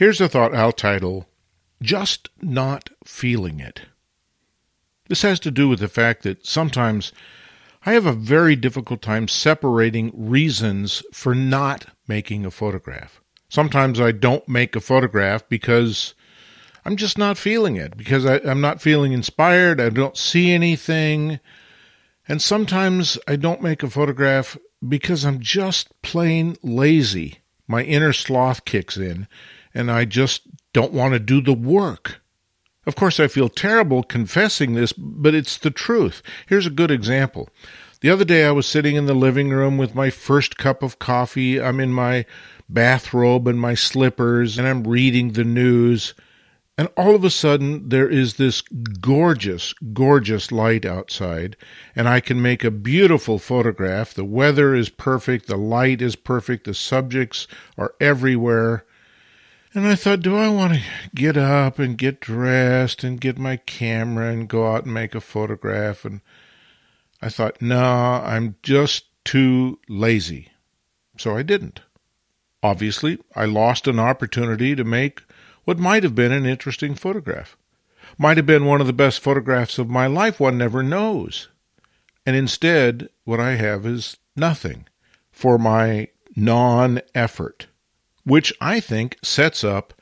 Here's a thought I'll title Just Not Feeling It. This has to do with the fact that sometimes I have a very difficult time separating reasons for not making a photograph. Sometimes I don't make a photograph because I'm just not feeling it, because I, am not feeling inspired, I don't see anything. And sometimes I don't make a photograph because I'm just plain lazy. My inner sloth kicks in, and I just don't want to do the work. Of course, I feel terrible confessing this, but it's the truth. Here's a good example. The other day, I was sitting in the living room with my first cup of coffee. I'm in my bathrobe and my slippers, and I'm reading the news. And all of a sudden, there is this gorgeous, gorgeous light outside, and I can make a beautiful photograph. The weather is perfect, the light is perfect, the subjects are everywhere. And I thought, do I want to get up and get dressed and get my camera and go out and make a photograph? And I thought, no, I'm just too lazy. So I didn't. Obviously, I lost an opportunity to make what might have been an interesting photograph. Might have been one of the best photographs of my life, one never knows. And instead, what I have is nothing for my non effort which I think sets up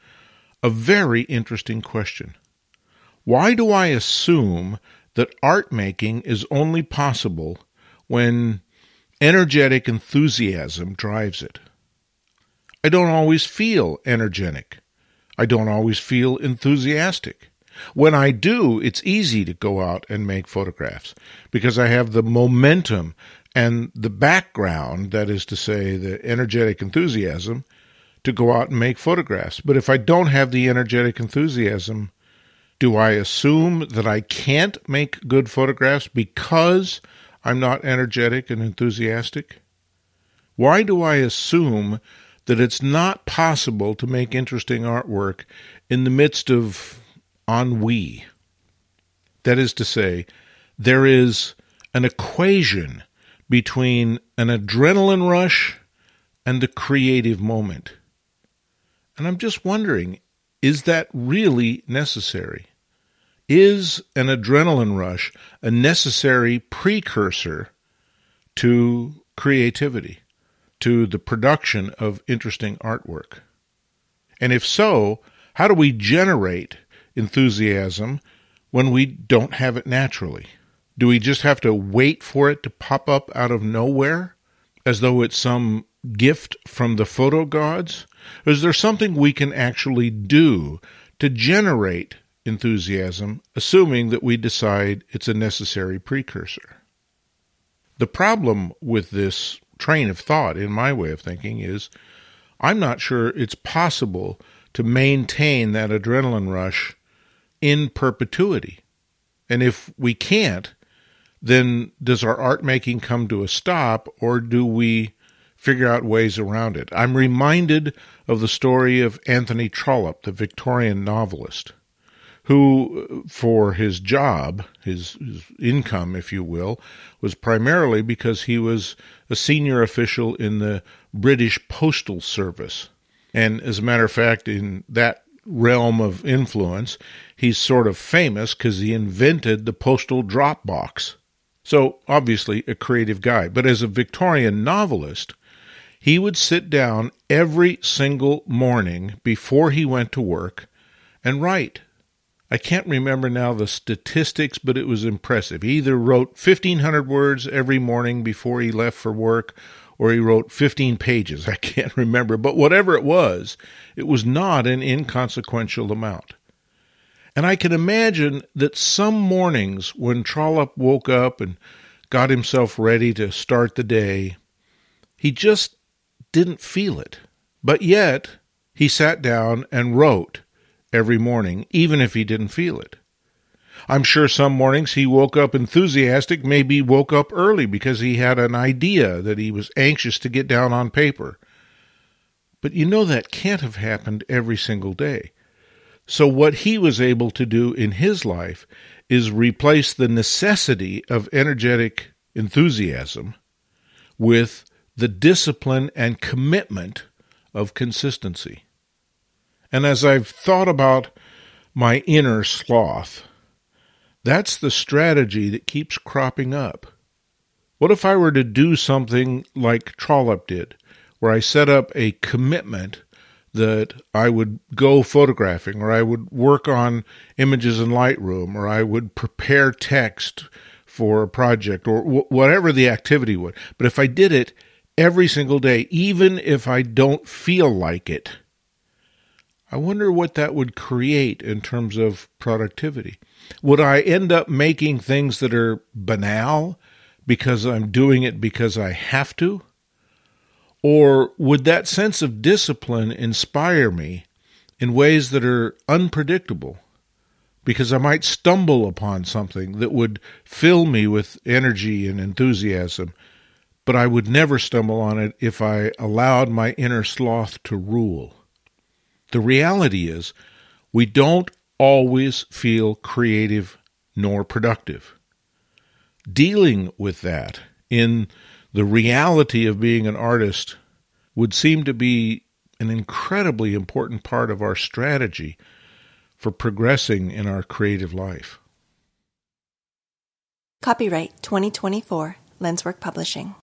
a very interesting question. Why do I assume that art making is only possible when energetic enthusiasm drives it? I don't always feel energetic. I don't always feel enthusiastic. When I do, it's easy to go out and make photographs because I have the momentum and the background, that is to say, the energetic enthusiasm, to go out and make photographs. But if I don't have the energetic enthusiasm, do I assume that I can't make good photographs because I'm not energetic and enthusiastic? Why do I assume that it's not possible to make interesting artwork in the midst of ennui? That is to say, there is an equation between an adrenaline rush and the creative moment. And I'm just wondering is that really necessary? Is an adrenaline rush a necessary precursor to creativity, to the production of interesting artwork? And if so, how do we generate enthusiasm when we don't have it naturally? Do we just have to wait for it to pop up out of nowhere as though it's some gift from the photo gods? Is there something we can actually do to generate enthusiasm, assuming that we decide it's a necessary precursor? The problem with this train of thought, in my way of thinking, is I'm not sure it's possible to maintain that adrenaline rush in perpetuity. And if we can't, then does our art making come to a stop or do we figure out ways around it. I'm reminded of the story of Anthony Trollope, the Victorian novelist, who, uh, for his job, his, his, income, if you will, was primarily because he was a senior official in the British Postal Service. And as a matter of fact, in that realm of influence, he's sort of famous because he invented the postal drop box. So, obviously, a creative guy. But as a Victorian novelist, he would sit down every single morning before he went to work and write. I can't remember now the statistics, but it was impressive. He either wrote 1,500 words every morning before he left for work, or he wrote 15 pages. I can't remember, but whatever it was, it was not an inconsequential amount. And I can imagine that some mornings when Trollope woke up and got himself ready to start the day, he just didn't feel it. But yet, he sat down and wrote every morning, even if he didn't feel it. I'm sure some mornings he woke up enthusiastic, maybe woke up early because he had an idea that he was anxious to get down on paper. But you know that can't have happened every single day. So, what he was able to do in his life is replace the necessity of energetic enthusiasm with the discipline and commitment of consistency. And as I've thought about my inner sloth, that's the strategy that keeps cropping up. What if I were to do something like Trollope did, where I set up a commitment that I would go photographing, or I would work on images in Lightroom, or I would prepare text for a project, or w- whatever the activity would. But if I did it every single day, even if I don't feel like it, I wonder what that would create in terms of productivity. Would I end up making things that are banal because I'm doing it because I have to? Or would that sense of discipline inspire me in ways that are unpredictable? Because I might stumble upon something that would fill me with energy and enthusiasm, but I would never stumble on it if I allowed my inner sloth to rule. The reality is, we don't always feel creative nor productive. Dealing with that in the reality of being an artist would seem to be an incredibly important part of our strategy for progressing in our creative life. Copyright 2024 Lenswork Publishing.